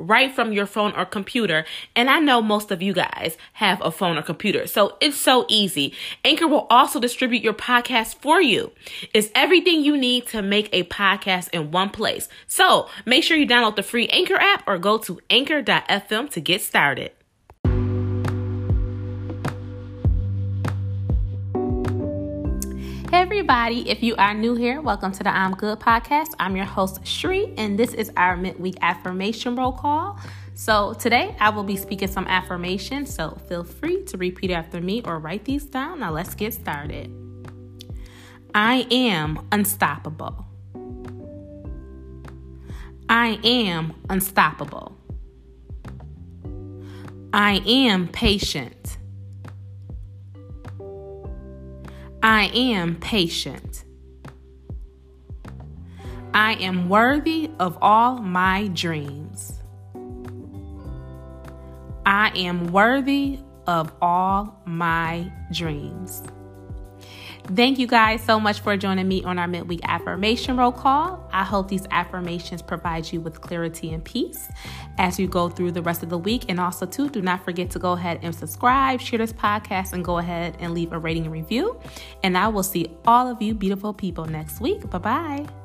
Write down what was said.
right from your phone or computer. And I know most of you guys have a phone or computer, so it's so easy. Anchor will also distribute your podcast for you. It's everything you need to make a podcast in one place. So make sure you download the free Anchor app or go to anchor.fm to get started. Hey everybody, if you are new here, welcome to the I'm Good podcast. I'm your host, Shri, and this is our midweek affirmation roll call. So today I will be speaking some affirmations, so feel free to repeat after me or write these down. Now let's get started. I am unstoppable. I am unstoppable. I am patient. I am patient. I am worthy of all my dreams. I am worthy of all my dreams. Thank you guys so much for joining me on our midweek affirmation roll call. I hope these affirmations provide you with clarity and peace as you go through the rest of the week. And also, too, do not forget to go ahead and subscribe, share this podcast, and go ahead and leave a rating and review. And I will see all of you beautiful people next week. Bye bye.